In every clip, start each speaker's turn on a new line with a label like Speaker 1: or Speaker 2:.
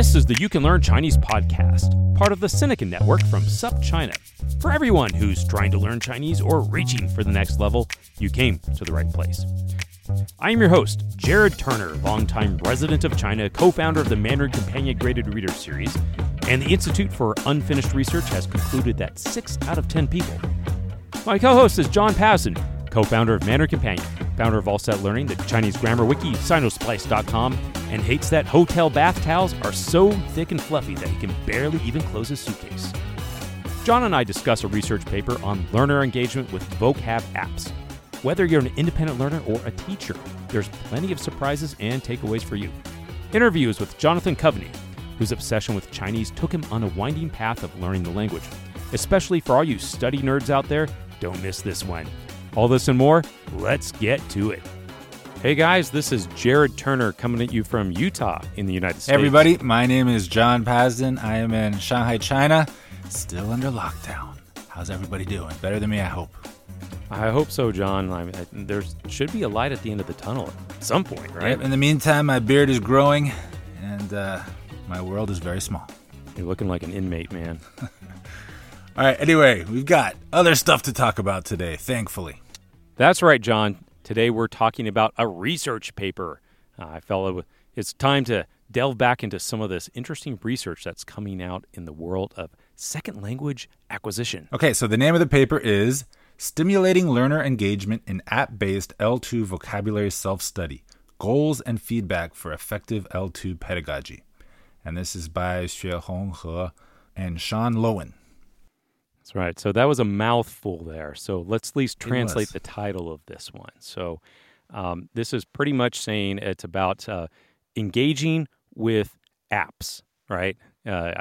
Speaker 1: This is the You Can Learn Chinese podcast, part of the Sinica Network from SupChina. For everyone who's trying to learn Chinese or reaching for the next level, you came to the right place. I am your host, Jared Turner, longtime resident of China, co founder of the Mandarin Companion Graded Reader Series, and the Institute for Unfinished Research has concluded that 6 out of 10 people. My co host is John Pasden, co founder of Mandarin Companion, founder of All Set Learning, the Chinese Grammar Wiki, Sinosplice.com, and hates that hotel bath towels are so thick and fluffy that he can barely even close his suitcase. John and I discuss a research paper on learner engagement with vocab apps. Whether you're an independent learner or a teacher, there's plenty of surprises and takeaways for you. Interviews with Jonathan Coveney, whose obsession with Chinese took him on a winding path of learning the language. Especially for all you study nerds out there, don't miss this one. All this and more, let's get to it. Hey guys, this is Jared Turner coming at you from Utah in the United States.
Speaker 2: Hey everybody, my name is John Pasden. I am in Shanghai, China, still under lockdown. How's everybody doing? Better than me, I hope.
Speaker 1: I hope so, John. I mean, there should be a light at the end of the tunnel at some point, right?
Speaker 2: Yep, in the meantime, my beard is growing, and uh, my world is very small.
Speaker 1: You're looking like an inmate, man.
Speaker 2: All right, anyway, we've got other stuff to talk about today, thankfully.
Speaker 1: That's right, John. Today we're talking about a research paper. Uh, I felt it's time to delve back into some of this interesting research that's coming out in the world of second language acquisition.
Speaker 2: Okay, so the name of the paper is Stimulating Learner Engagement in App Based L2 Vocabulary Self Study Goals and Feedback for Effective L2 Pedagogy. And this is by Xuehong He and Shawn Loewen.
Speaker 1: That's right. So that was a mouthful there. So let's at least translate the title of this one. So um, this is pretty much saying it's about uh, engaging with apps, right? Uh,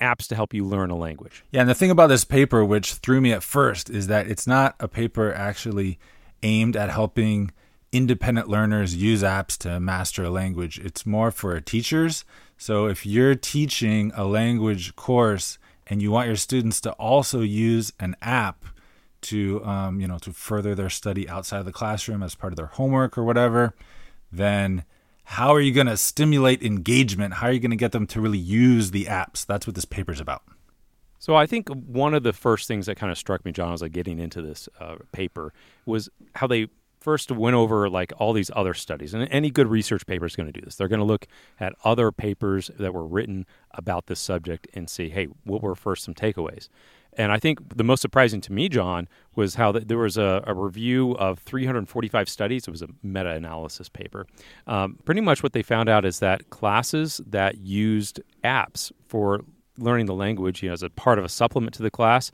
Speaker 1: apps to help you learn a language.
Speaker 2: Yeah, and the thing about this paper, which threw me at first, is that it's not a paper actually aimed at helping independent learners use apps to master a language. It's more for teachers. So if you're teaching a language course and you want your students to also use an app to um, you know to further their study outside of the classroom as part of their homework or whatever. Then how are you going to stimulate engagement? How are you going to get them to really use the apps? That's what this paper is about.
Speaker 1: So i think one of the first things that kind of struck me john as i like getting into this uh, paper was how they first went over like all these other studies and any good research paper is going to do this. They're going to look at other papers that were written about this subject and see hey what were first some takeaways? And i think the most surprising to me john was how the, there was a, a, review of 345 studies. It was a meta-analysis paper. Um, pretty much what they found out is that classes that used apps for learning the language you know as a part of a supplement to the class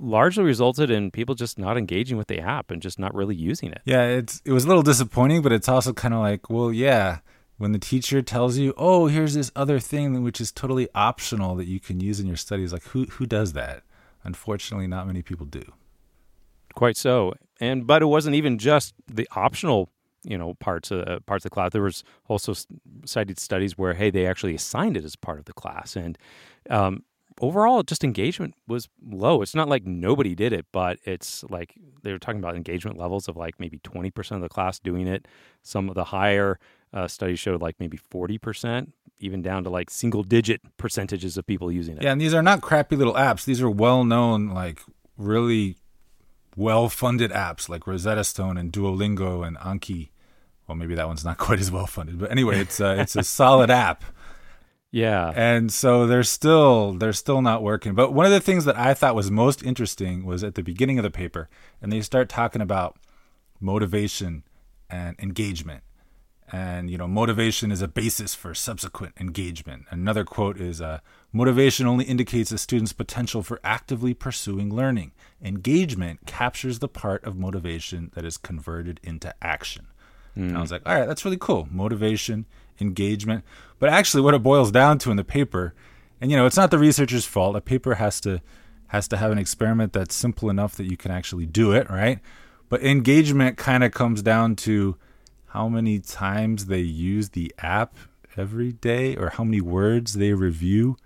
Speaker 1: largely resulted in people just not engaging with the app and just not really using it.
Speaker 2: Yeah, it's it was a little disappointing, but it's also kind of like, well, yeah, when the teacher tells you, "Oh, here's this other thing which is totally optional that you can use in your studies," like who who does that? Unfortunately, not many people do.
Speaker 1: Quite so, and but it wasn't even just the optional, you know, parts of uh, parts of the class. There was also cited studies where hey, they actually assigned it as part of the class, and um, overall just engagement was low. It's not like nobody did it but it's like they were talking about engagement levels of like maybe 20% of the class doing it. Some of the higher uh, studies showed like maybe 40% even down to like single digit percentages of people using it.
Speaker 2: Yeah and these are not crappy little apps. These are well known like really well funded apps like rosetta stone and duolingo and anki. Well maybe that one's not quite as well funded but anyway it's uh, it's a solid app
Speaker 1: yeah.
Speaker 2: And so they're still they're still not working. But one of the things that I thought was most interesting was at the beginning of the paper and they start talking about motivation and engagement. And you know, motivation is a basis for subsequent engagement. Another quote is uh, motivation only indicates a student's potential for actively pursuing learning. Engagement captures the part of motivation that is converted into action. Mm. And I was like, all right, that's really cool. Motivation, engagement. But actually, what it boils down to in the paper, and you know, it's not the researcher's fault. A paper has to has to have an experiment that's simple enough that you can actually do it, right? But engagement kind of comes down to how many times they use the app every day or how many words they review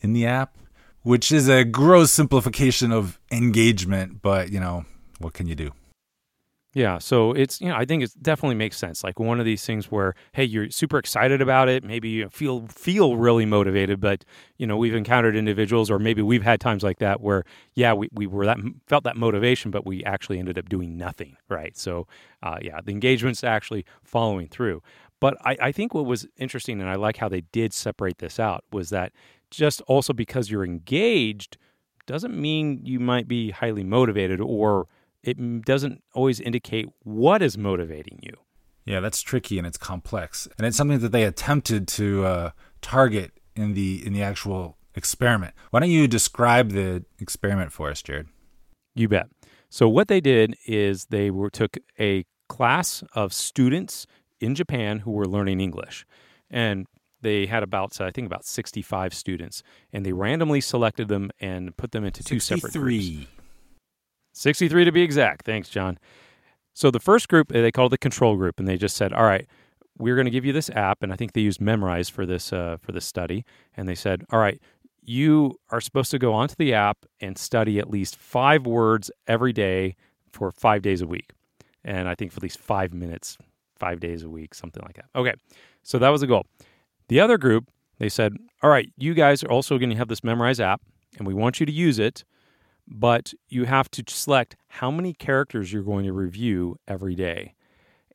Speaker 2: in the app, which is a gross simplification of engagement, but you know, what can you do?
Speaker 1: Yeah, so it's you know I think it definitely makes sense. Like one of these things where hey you're super excited about it, maybe you feel feel really motivated, but you know we've encountered individuals or maybe we've had times like that where yeah we, we were that felt that motivation, but we actually ended up doing nothing, right? So uh, yeah, the engagement's actually following through. But I, I think what was interesting, and I like how they did separate this out, was that just also because you're engaged doesn't mean you might be highly motivated or it doesn't always indicate what is motivating you.
Speaker 2: Yeah, that's tricky and it's complex, and it's something that they attempted to uh, target in the in the actual experiment. Why don't you describe the experiment for us, Jared?
Speaker 1: You bet. So what they did is they were took a class of students in Japan who were learning English, and they had about I think about 65 students, and they randomly selected them and put them into two separate groups. 63 to be exact. Thanks, John. So the first group they called the control group, and they just said, "All right, we're going to give you this app." And I think they used Memrise for this uh, for this study. And they said, "All right, you are supposed to go onto the app and study at least five words every day for five days a week, and I think for at least five minutes, five days a week, something like that." Okay, so that was the goal. The other group, they said, "All right, you guys are also going to have this Memrise app, and we want you to use it." But you have to select how many characters you're going to review every day.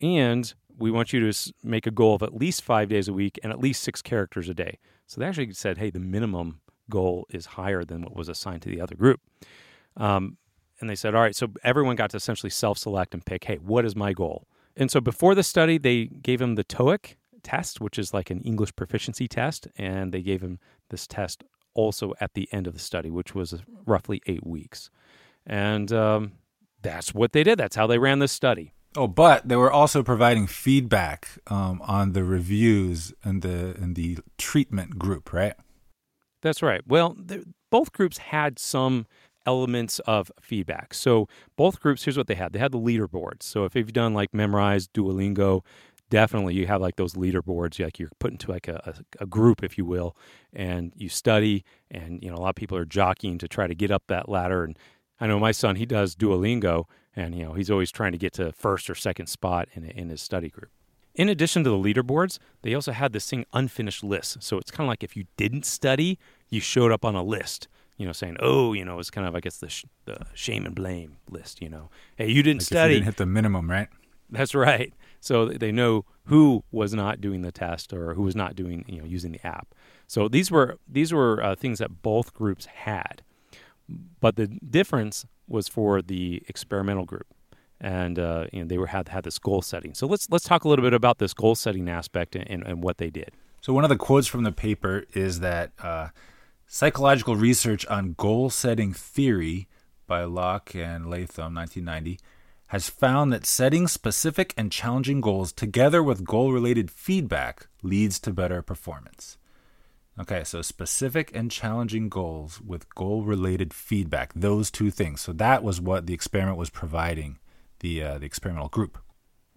Speaker 1: And we want you to make a goal of at least five days a week and at least six characters a day. So they actually said, hey, the minimum goal is higher than what was assigned to the other group. Um, and they said, all right, so everyone got to essentially self select and pick, hey, what is my goal? And so before the study, they gave him the TOEIC test, which is like an English proficiency test, and they gave him this test also at the end of the study, which was roughly eight weeks. And um, that's what they did. That's how they ran this study.
Speaker 2: Oh, but they were also providing feedback um, on the reviews and the and the treatment group, right?
Speaker 1: That's right. Well, both groups had some elements of feedback. So both groups, here's what they had: they had the leaderboards. So if you've done like Memrise, Duolingo, definitely you have like those leaderboards like you're put into like a, a, a, group if you will and you study and you know a lot of people are jockeying to try to get up that ladder and i know my son he does duolingo and you know he's always trying to get to first or second spot in, in his study group in addition to the leaderboards they also had this thing unfinished list so it's kind of like if you didn't study you showed up on a list you know, saying, "Oh, you know," it's kind of, I guess, the, sh- the shame and blame list. You know, hey, you didn't
Speaker 2: like
Speaker 1: study.
Speaker 2: You didn't hit the minimum, right?
Speaker 1: That's right so they know who was not doing the test or who was not doing you know using the app. So these were these were uh, things that both groups had, but the difference was for the experimental group, and uh, you know they were had had this goal setting. So let's let's talk a little bit about this goal setting aspect and, and what they did.
Speaker 2: So one of the quotes from the paper is that uh, psychological research on goal setting theory by Locke and Latham, 1990 has found that setting specific and challenging goals together with goal related feedback leads to better performance. Okay, so specific and challenging goals with goal related feedback, those two things. So that was what the experiment was providing the, uh, the experimental group.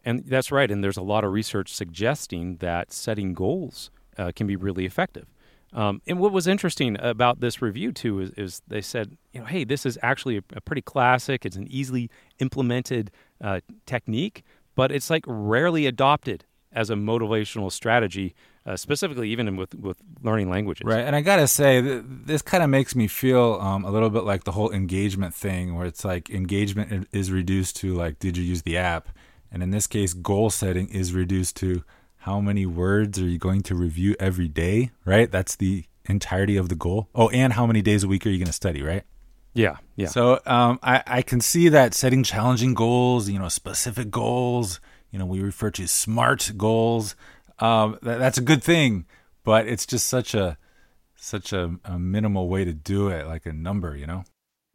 Speaker 1: And that's right. And there's a lot of research suggesting that setting goals uh, can be really effective. Um, and what was interesting about this review too is, is, they said, you know, hey, this is actually a, a pretty classic. It's an easily implemented uh, technique, but it's like rarely adopted as a motivational strategy, uh, specifically even with with learning languages.
Speaker 2: Right, and I gotta say, th- this kind of makes me feel um, a little bit like the whole engagement thing, where it's like engagement is reduced to like, did you use the app? And in this case, goal setting is reduced to how many words are you going to review every day, right? That's the entirety of the goal. Oh, and how many days a week are you going to study, right?
Speaker 1: Yeah, yeah.
Speaker 2: So um, I, I can see that setting challenging goals, you know, specific goals, you know, we refer to SMART goals. Um, that, that's a good thing, but it's just such a such a, a minimal way to do it, like a number, you know.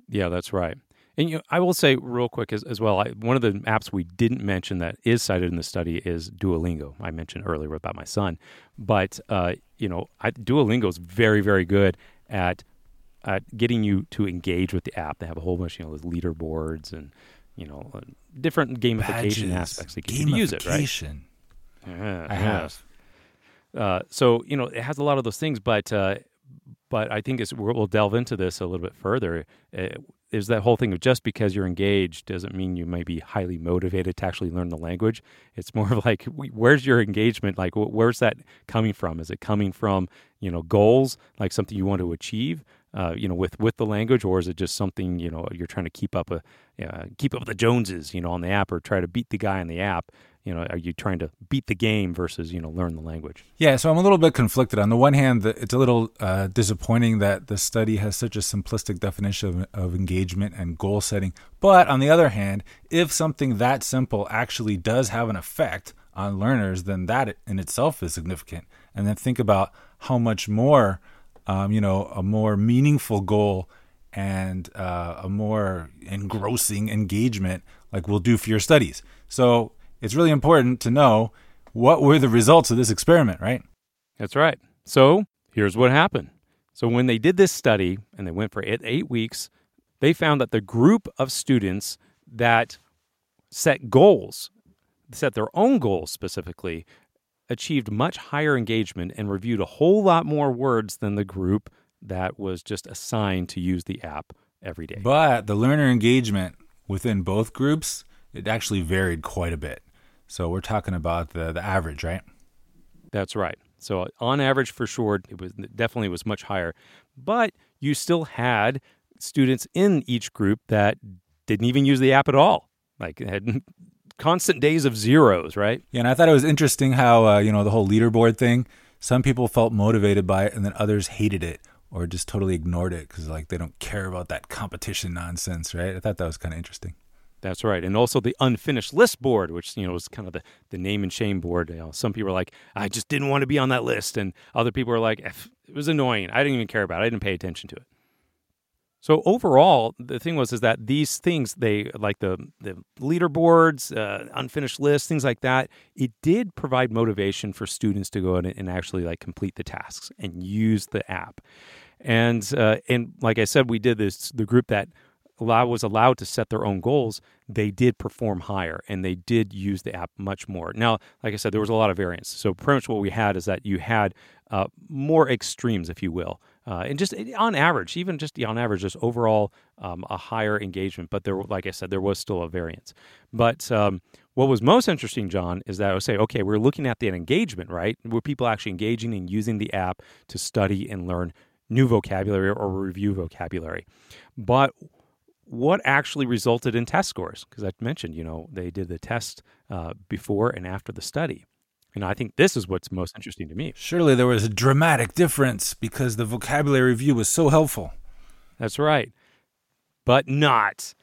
Speaker 1: Yeah, that's right. And you know, I will say real quick as, as well, I, one of the apps we didn't mention that is cited in the study is Duolingo. I mentioned earlier about my son, but uh, you know, I, Duolingo is very, very good at at getting you to engage with the app. They have a whole bunch, you know, with leaderboards and you know, uh, different gamification Badges. aspects that you use it. Right?
Speaker 2: Yeah, I have.
Speaker 1: Uh, so you know, it has a lot of those things, but uh, but I think we'll delve into this a little bit further. Uh, is that whole thing of just because you're engaged doesn't mean you may be highly motivated to actually learn the language. It's more of like, where's your engagement? Like, where's that coming from? Is it coming from, you know, goals, like something you want to achieve? Uh, you know, with with the language, or is it just something you know you're trying to keep up a uh, keep up with the Joneses, you know, on the app, or try to beat the guy on the app? You know, are you trying to beat the game versus you know learn the language?
Speaker 2: Yeah, so I'm a little bit conflicted. On the one hand, it's a little uh, disappointing that the study has such a simplistic definition of, of engagement and goal setting. But on the other hand, if something that simple actually does have an effect on learners, then that in itself is significant. And then think about how much more, um, you know, a more meaningful goal and uh, a more engrossing engagement like we'll do for your studies. So it's really important to know what were the results of this experiment, right?
Speaker 1: That's right. So here's what happened. So when they did this study and they went for eight, eight weeks, they found that the group of students that set goals, set their own goals specifically, achieved much higher engagement and reviewed a whole lot more words than the group that was just assigned to use the app every day.
Speaker 2: But the learner engagement within both groups, it actually varied quite a bit. So we're talking about the the average, right?
Speaker 1: That's right. So on average, for sure, it was definitely was much higher, but you still had students in each group that didn't even use the app at all. Like had constant days of zeros, right?
Speaker 2: Yeah, and I thought it was interesting how uh, you know the whole leaderboard thing. Some people felt motivated by it, and then others hated it or just totally ignored it because like they don't care about that competition nonsense, right? I thought that was kind of interesting.
Speaker 1: That's right. And also the unfinished list board, which, you know, was kind of the, the name and shame board. You know, some people are like, I just didn't want to be on that list. And other people are like, it was annoying. I didn't even care about it. I didn't pay attention to it. So overall, the thing was is that these things, they like the the leaderboards, uh, unfinished lists, things like that. It did provide motivation for students to go in and actually like complete the tasks and use the app. And uh, and like I said, we did this. The group that allow, was allowed to set their own goals, they did perform higher and they did use the app much more. Now, like I said, there was a lot of variance. So pretty much what we had is that you had uh, more extremes, if you will. Uh, and just on average, even just on average, just overall um, a higher engagement. But there, like I said, there was still a variance. But um, what was most interesting, John, is that I would say, okay, we're looking at the engagement, right? Were people actually engaging and using the app to study and learn new vocabulary or review vocabulary? But what actually resulted in test scores? Because I mentioned, you know, they did the test uh, before and after the study. And I think this is what's most interesting to me.
Speaker 2: Surely there was a dramatic difference because the vocabulary review was so helpful.
Speaker 1: That's right. But not.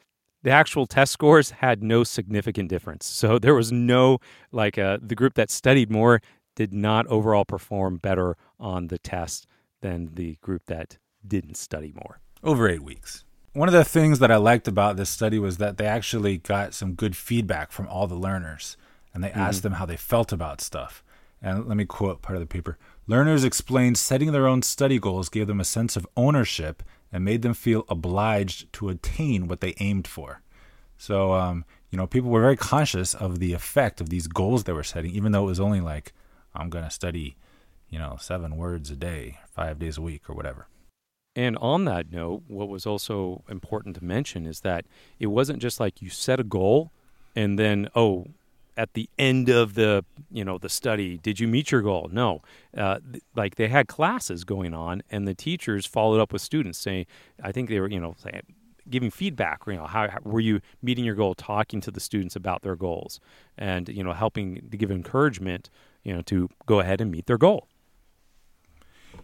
Speaker 1: The actual test scores had no significant difference. So there was no, like, uh, the group that studied more did not overall perform better on the test than the group that didn't study more.
Speaker 2: Over eight weeks one of the things that I liked about this study was that they actually got some good feedback from all the learners and they mm-hmm. asked them how they felt about stuff. And let me quote part of the paper. Learners explained setting their own study goals gave them a sense of ownership and made them feel obliged to attain what they aimed for. So, um, you know, people were very conscious of the effect of these goals they were setting, even though it was only like, I'm going to study, you know, seven words a day, five days a week, or whatever.
Speaker 1: And on that note, what was also important to mention is that it wasn't just like you set a goal and then, oh, at the end of the you know the study did you meet your goal? No. Uh, th- like they had classes going on and the teachers followed up with students saying i think they were you know saying, giving feedback you know how, how, were you meeting your goal talking to the students about their goals and you know helping to give encouragement you know to go ahead and meet their goal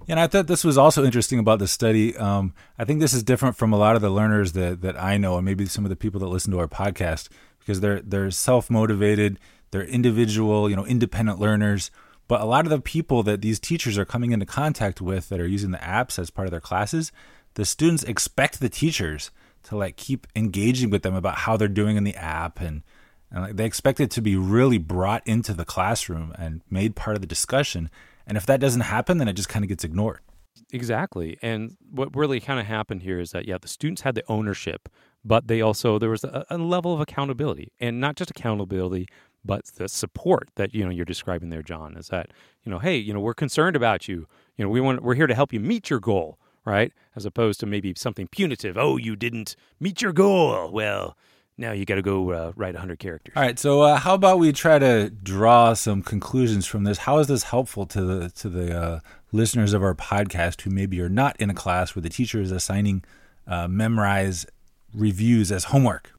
Speaker 2: and I thought this was also interesting about the study. Um, I think this is different from a lot of the learners that, that I know, and maybe some of the people that listen to our podcast, because they're they're self motivated, they're individual, you know, independent learners. But a lot of the people that these teachers are coming into contact with that are using the apps as part of their classes, the students expect the teachers to like keep engaging with them about how they're doing in the app and and they expect it to be really brought into the classroom and made part of the discussion and if that doesn't happen, then it just kind of gets ignored.
Speaker 1: Exactly. And what really kind of happened here is that, yeah, the students had the ownership, but they also, there was a, a level of accountability and not just accountability, but the support that, you know, you're describing there, John, is that, you know, hey, you know, we're concerned about you. You know, we want, we're here to help you meet your goal right? As opposed to maybe something punitive. Oh, you didn't meet your goal. Well, now you got to go uh, write 100 characters.
Speaker 2: All right. So, uh, how about we try to draw some conclusions from this? How is this helpful to the to the uh, listeners of our podcast who maybe are not in a class where the teacher is assigning uh, Memrise reviews as homework?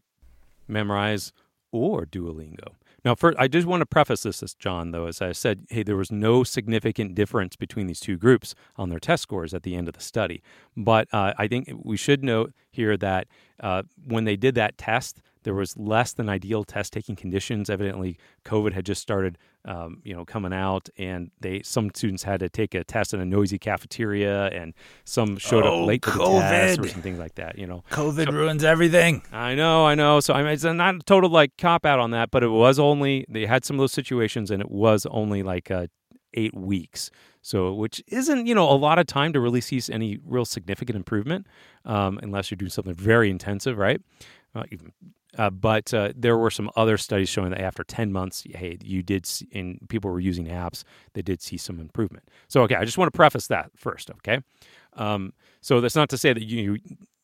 Speaker 1: Memrise or Duolingo. Now, first, I just want to preface this, as John, though, as I said, hey, there was no significant difference between these two groups on their test scores at the end of the study. But uh, I think we should note here that uh, when they did that test, there was less than ideal test taking conditions. Evidently, COVID had just started, um, you know, coming out, and they some students had to take a test in a noisy cafeteria, and some showed
Speaker 2: Oh,
Speaker 1: up late to the test or something like that. You know,
Speaker 2: COVID ruins everything.
Speaker 1: I know, I know. So I mean, it's not a total like cop out on that, but it was only they had some of those situations, and it was only like uh, eight weeks. So which isn't you know a lot of time to really see any real significant improvement, um, unless you're doing something very intensive, right? Uh, even, uh, but uh, there were some other studies showing that after 10 months, hey, you did, see, and people were using apps, they did see some improvement. So, okay, I just want to preface that first, okay? Um, so that's not to say that you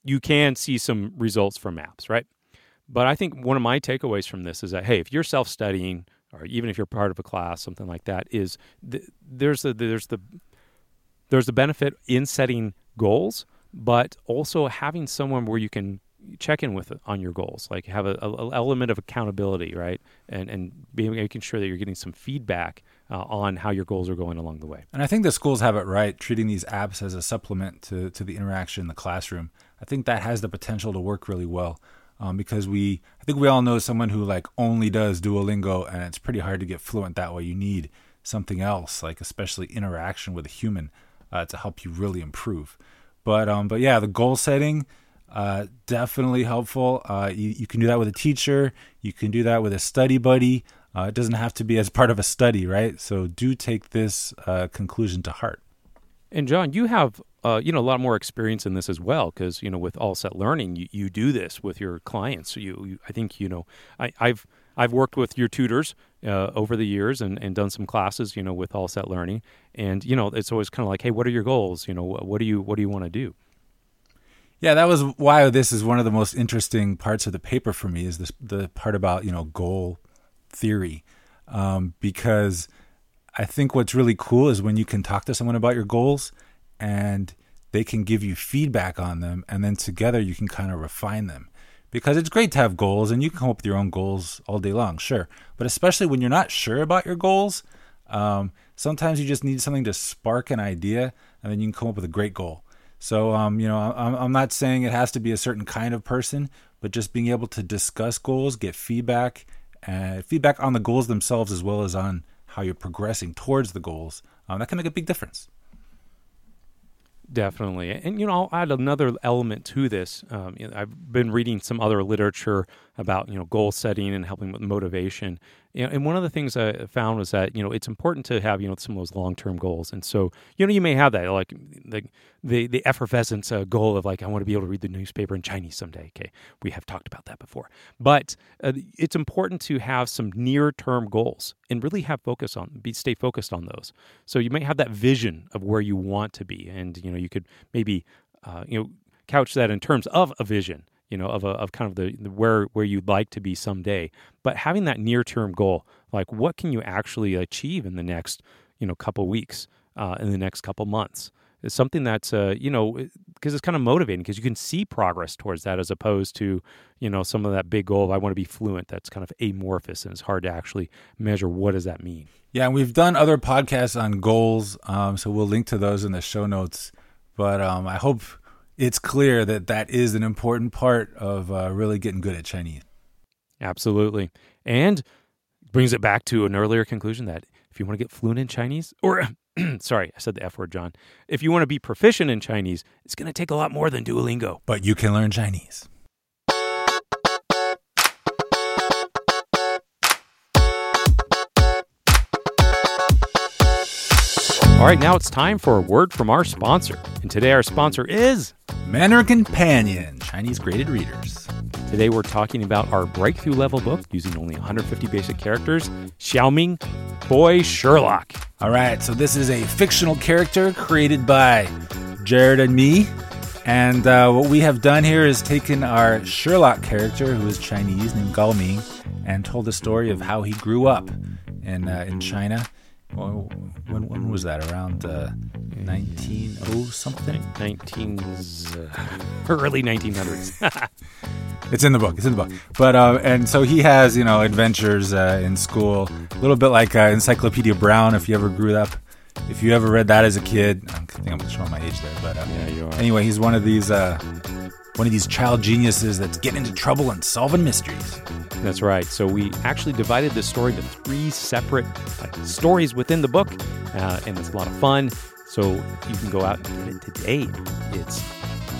Speaker 1: you can see some results from apps, right? But I think one of my takeaways from this is that hey, if you're self-studying or even if you're part of a class, something like that, is th- there's the there's the there's the benefit in setting goals, but also having someone where you can check in with on your goals, like have a, a element of accountability, right? And and be making sure that you're getting some feedback uh, on how your goals are going along the way.
Speaker 2: And I think the schools have it right, treating these apps as a supplement to, to the interaction in the classroom. I think that has the potential to work really well um, because we, I think we all know someone who like only does Duolingo and it's pretty hard to get fluent that way. You need something else, like especially interaction with a human uh, to help you really improve. But um, but yeah, the goal setting uh, definitely helpful. Uh, you, you can do that with a teacher. You can do that with a study buddy. Uh, it doesn't have to be as part of a study, right? So do take this uh, conclusion to heart.
Speaker 1: And John, you have uh, you know a lot more experience in this as well because you know with All Set Learning, you, you do this with your clients. You, you I think you know I, I've I've worked with your tutors uh, over the years and, and done some classes, you know, with All Set Learning, and you know it's always kind of like, hey, what are your goals? You know, what, what do you what do you want to do?
Speaker 2: Yeah, that was why this is one of the most interesting parts of the paper for me is this the part about you know goal theory, um, because I think what's really cool is when you can talk to someone about your goals and they can give you feedback on them, and then together you can kind of refine them. Because it's great to have goals and you can come up with your own goals all day long, sure. But especially when you're not sure about your goals, um, sometimes you just need something to spark an idea and then you can come up with a great goal. So, um, you know, I'm, I'm not saying it has to be a certain kind of person, but just being able to discuss goals, get feedback, uh, feedback on the goals themselves as well as on how you're progressing towards the goals, um, that can make a big difference.
Speaker 1: Definitely, and you know, I'll add another element to this. Um, I've been reading some other literature about you know goal setting and helping with motivation. And one of the things I found was that you know it's important to have you know some of those long term goals. And so you know you may have that like the the, the effervescence uh, goal of like I want to be able to read the newspaper in Chinese someday. Okay, we have talked about that before, but uh, it's important to have some near term goals and really have focus on be stay focused on those. So you might have that vision of where you want to be, and you know you could maybe uh, you know couch that in terms of a vision you know, of a, of kind of the, the where where you'd like to be someday. But having that near term goal, like what can you actually achieve in the next, you know, couple weeks, uh, in the next couple months, is something that's, uh, you know, because it's kind of motivating because you can see progress towards that as opposed to, you know, some of that big goal of I want to be fluent. That's kind of amorphous and it's hard to actually measure what does that mean.
Speaker 2: Yeah, and we've done other podcasts on goals, um, so we'll link to those in the show notes. But um, I hope it's clear that that is an important part of uh, really getting good at Chinese.
Speaker 1: Absolutely. And brings it back to an earlier conclusion that if you want to get fluent in Chinese, or sorry, I said the F word, John. If you want to be proficient in Chinese, it's going to take a lot more than Duolingo.
Speaker 2: But you can learn Chinese.
Speaker 1: All right, now it's time for a word from our sponsor. And today our sponsor is
Speaker 2: Mandarin Companion, Chinese graded readers.
Speaker 1: Today we're talking about our breakthrough level book using only 150 basic characters, Xiaoming Boy Sherlock.
Speaker 2: All right, so this is a fictional character created by Jared and me. And uh, what we have done here is taken our Sherlock character, who is Chinese, named Gao Ming, and told the story of how he grew up in uh, in China. Well, when when was that? Around uh, 19 something?
Speaker 1: 19 uh, early 1900s.
Speaker 2: It's in the book. It's in the book. But uh, and so he has you know adventures uh, in school, a little bit like uh, Encyclopedia Brown. If you ever grew up, if you ever read that as a kid, I think I'm showing my age there. But uh,
Speaker 1: yeah, you are.
Speaker 2: anyway, he's one of these uh, one of these child geniuses that's getting into trouble and solving mysteries.
Speaker 1: That's right. So we actually divided this story into three separate stories within the book, uh, and it's a lot of fun. So you can go out and get it today. It's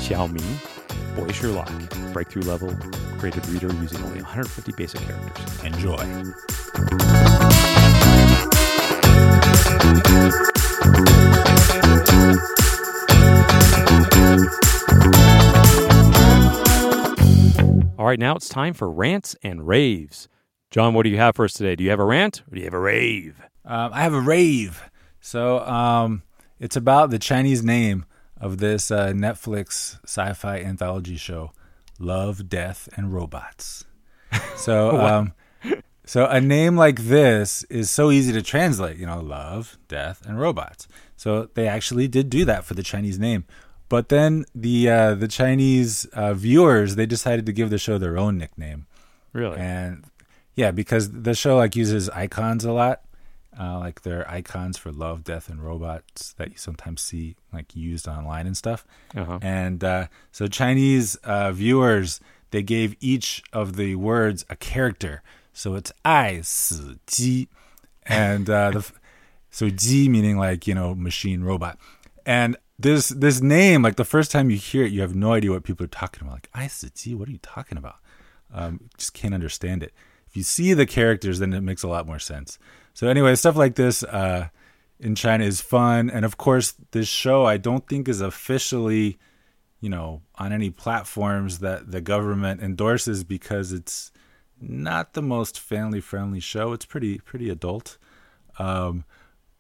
Speaker 1: Xiaoming, Boy Sherlock, breakthrough level, graded reader using only 150 basic characters.
Speaker 2: Enjoy.
Speaker 1: Right, now it's time for rants and raves. John, what do you have for us today? Do you have a rant or do you have a rave?
Speaker 2: Um, I have a rave. So um, it's about the Chinese name of this uh, Netflix sci-fi anthology show, Love, Death, and Robots. So, um, so a name like this is so easy to translate. You know, love, death, and robots. So they actually did do that for the Chinese name. But then the uh, the Chinese uh, viewers they decided to give the show their own nickname.
Speaker 1: Really?
Speaker 2: And yeah, because the show like uses icons a lot, uh, like their icons for love, death, and robots that you sometimes see like used online and stuff.
Speaker 1: Uh-huh.
Speaker 2: And uh, so Chinese uh, viewers they gave each of the words a character. So it's I si ji, and uh, the so ji meaning like you know machine robot, and this this name like the first time you hear it you have no idea what people are talking about. Like I si ji, what are you talking about? Um, just can't understand it. If you see the characters, then it makes a lot more sense. So anyway, stuff like this uh, in China is fun, and of course, this show I don't think is officially, you know, on any platforms that the government endorses because it's not the most family friendly show. It's pretty pretty adult, um,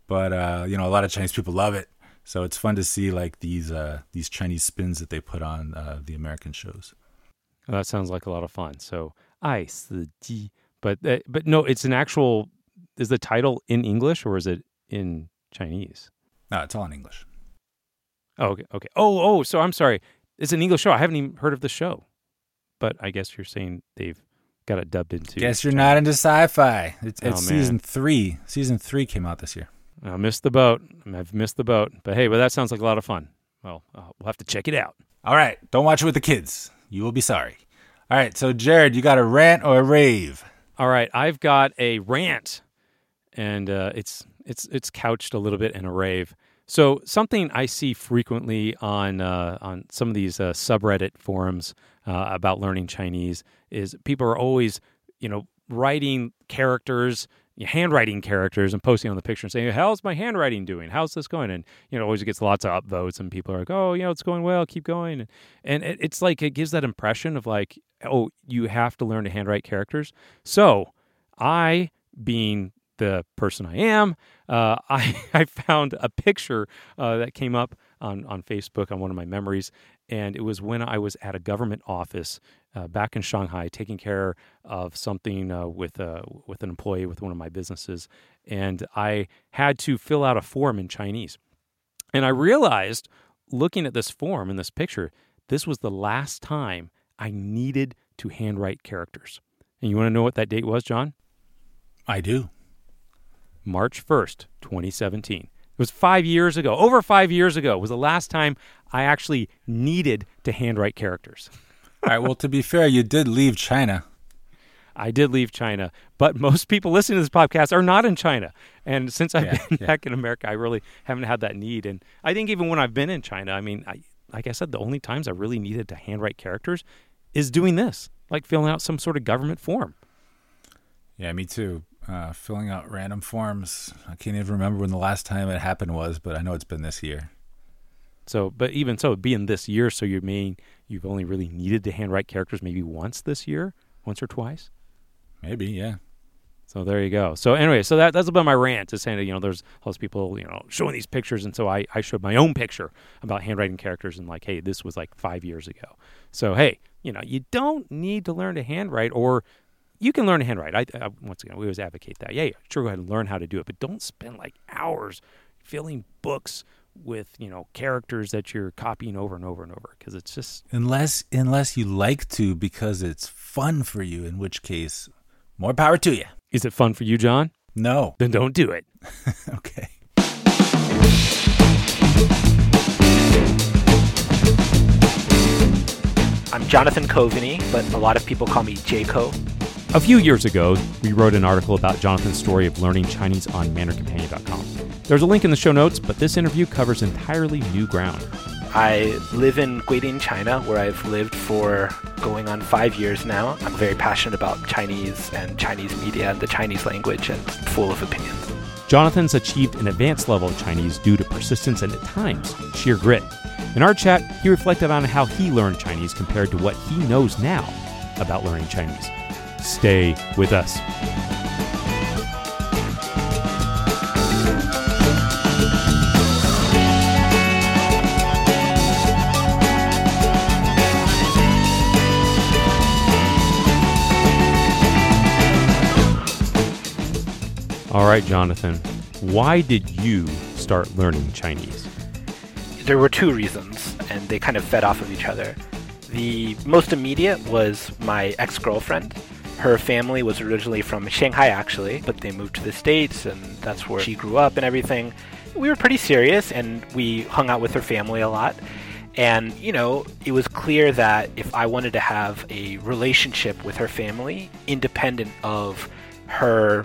Speaker 2: but uh, you know, a lot of Chinese people love it. So it's fun to see like these uh, these Chinese spins that they put on uh, the American shows.
Speaker 1: Well, that sounds like a lot of fun. So, I ji, but uh, but no, it's an actual. Is the title in English or is it in Chinese?
Speaker 2: No, it's all in English.
Speaker 1: Oh, okay, okay. Oh, oh, so I'm sorry. It's an English show. I haven't even heard of the show, but I guess you're saying they've got it dubbed into.
Speaker 2: Guess you're not into sci-fi. It's,
Speaker 1: Oh,
Speaker 2: it's season three. Season three came out this year.
Speaker 1: I missed the boat. I've missed the boat. But hey, well, that sounds like a lot of fun. Well, uh, we'll have to check it out.
Speaker 2: All right, don't watch it with the kids. You will be sorry. All right, so Jared, you got a rant or a rave?
Speaker 1: All right, I've got a rant, and uh, it's it's it's couched a little bit in a rave. So something I see frequently on uh, on some of these uh, subreddit forums uh, about learning Chinese is people are always you know writing characters, handwriting characters, and posting on the picture and saying, "How's my handwriting doing? How's this going?" And you know always gets lots of upvotes, and people are like, "Oh, you know it's going well, keep going." And, it, it's like it gives that impression of like, "Oh, you have to learn to handwrite characters." So I, being the person I am, uh, I, I found a picture uh, that came up on, on Facebook on one of my memories. And it was when I was at a government office uh, back in Shanghai taking care of something uh, with, uh, with an employee with one of my businesses. And I had to fill out a form in Chinese. And I realized, looking at this form in this picture, this was the last time I needed to handwrite characters. And you want to know what that date was, John?
Speaker 2: I do.
Speaker 1: March 1st, 2017. It was five years ago, over five years ago, was the last time I actually needed to handwrite characters.
Speaker 2: All right, well, to be fair, you did leave China.
Speaker 1: I did leave China, but most people listening to this podcast are not in China. And since I've
Speaker 2: Yeah,
Speaker 1: been
Speaker 2: yeah.
Speaker 1: back in America, I really haven't had that need. And I think even when I've been in China, I mean, I, like I said, the only times I really needed to handwrite characters is doing this, like filling out some sort of government form.
Speaker 2: Yeah, me too. Uh, filling out random forms. I can't even remember when the last time it happened was, but I know it's been this year.
Speaker 1: So, but even so, being this year, so you mean you've only really needed to handwrite characters maybe once this year, once or twice.
Speaker 2: Maybe, yeah.
Speaker 1: So there you go. So anyway, so that that's about my rant is saying that, you know there's all those people you know showing these pictures, and so I I showed my own picture about handwriting characters and like, hey, this was like five years ago. So hey, you know you don't need to learn to handwrite, or you can learn to handwrite. I, I once again we always advocate that. Yeah, yeah, sure, go ahead and learn how to do it, but don't spend like hours filling books with you know characters that you're copying over and over and over because it's just
Speaker 2: unless unless you like to because it's fun for you in which case more power to you
Speaker 1: is it fun for you, John?
Speaker 2: No.
Speaker 1: Then don't do it.
Speaker 2: okay.
Speaker 3: I'm Jonathan Coveney, but a lot of people call me Jaco.
Speaker 1: A few years ago, we wrote an article about Jonathan's story of learning Chinese on MandarinCompanion.com. There's a link in the show notes, but this interview covers entirely new ground.
Speaker 3: I live in Guilin, China, where I've lived for going on five years now. I'm very passionate about Chinese and Chinese media and the Chinese language and full of opinions.
Speaker 1: Jonathan's achieved an advanced level of Chinese due to persistence and at times sheer grit. In our chat, he reflected on how he learned Chinese compared to what he knows now about learning Chinese. Stay with us. All right, Jonathan, why did you start learning Chinese?
Speaker 3: There were two reasons, and they kind of fed off of each other. The most immediate was my ex girlfriend. Her family was originally from Shanghai, actually, but they moved to the States, and that's where she grew up and everything. We were pretty serious, and we hung out with her family a lot. And, you know, it was clear that if I wanted to have a relationship with her family, independent of her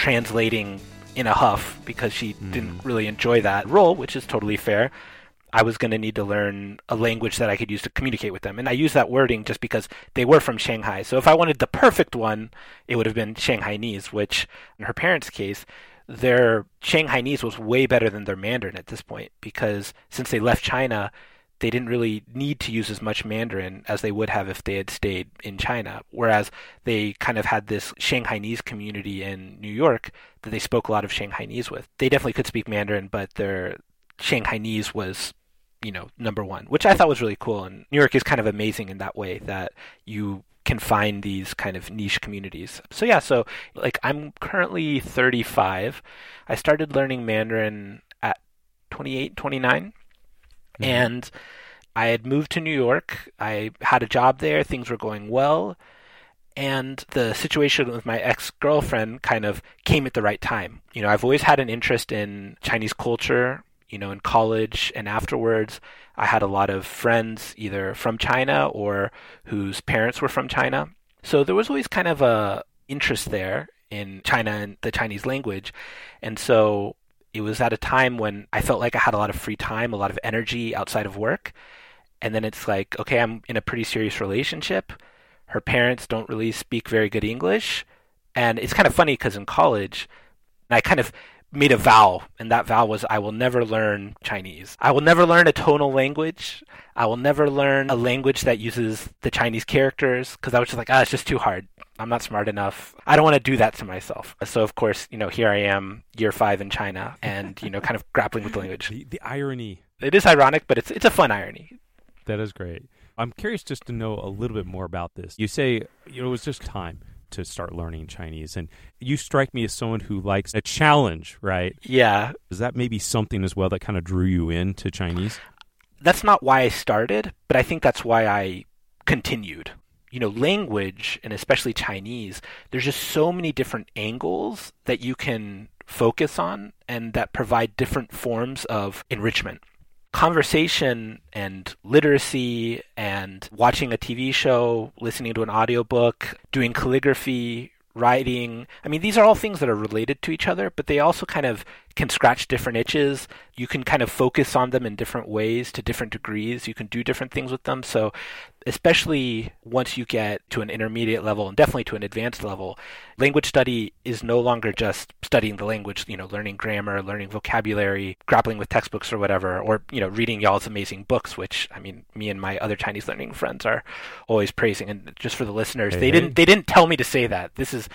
Speaker 3: translating in a huff because she mm. didn't really enjoy that role, which is totally fair. I was going to need to learn a language that I could use to communicate with them. And I use that wording just because they were from Shanghai. So if I wanted the perfect one, it would have been Shanghainese, which in her parents' case, their Shanghainese was way better than their Mandarin at this point because since they left China, they didn't really need to use as much Mandarin as they would have if they had stayed in China. Whereas they kind of had this Shanghainese community in New York that they spoke a lot of Shanghainese with. They definitely could speak Mandarin, but their Shanghainese was, you know, number one, which I thought was really cool. And New York is kind of amazing in that way that you can find these kind of niche communities. So yeah, so like I'm currently 35. I started learning Mandarin at 28, 29 Mm-hmm. And I had moved to New York. I had a job there. Things were going well. And the situation with my ex girlfriend kind of came at the right time. You know, I've always had an interest in Chinese culture, you know, in college and afterwards. I had a lot of friends either from China or whose parents were from China. So there was always kind of a interest there in China and the Chinese language. And so it was at a time when I felt like I had a lot of free time, a lot of energy outside of work. And then it's like, okay, I'm in a pretty serious relationship. Her parents don't really speak very good English. And it's kind of funny because in college, I kind of made a vow, and that vow was I will never learn Chinese. I will never learn a tonal language. I will never learn a language that uses the Chinese characters because I was just like, ah, it's just too hard. I'm not smart enough. I don't want to do that to myself. So of course, you know, here I am, year five in China, and you know, kind of grappling with the language.
Speaker 1: The, the irony.
Speaker 3: It is ironic, but it's it's a fun irony.
Speaker 1: That is great. I'm curious just to know a little bit more about this. You say you know it was just time to start learning Chinese, and you strike me as someone who likes a challenge, right?
Speaker 3: Yeah.
Speaker 1: Is that maybe something as well that kind of drew you into Chinese?
Speaker 3: That's not why I started, but I think that's why I continued you know, language and especially Chinese, there's just so many different angles that you can focus on and that provide different forms of enrichment. Conversation and literacy and watching a TV show, listening to an audiobook, doing calligraphy, writing. I mean, these are all things that are related to each other, but they also kind of can scratch different itches. You can kind of focus on them in different ways to different degrees. You can do different things with them. So especially once you get to an intermediate level and definitely to an advanced level, language study is no longer just studying the language, you know, learning grammar, learning vocabulary, grappling with textbooks or whatever, or, you know, reading y'all's amazing books, which I mean, me and my other Chinese learning friends are always praising. And just for the listeners, hey, they hey. didn't they didn't tell me to say that. This is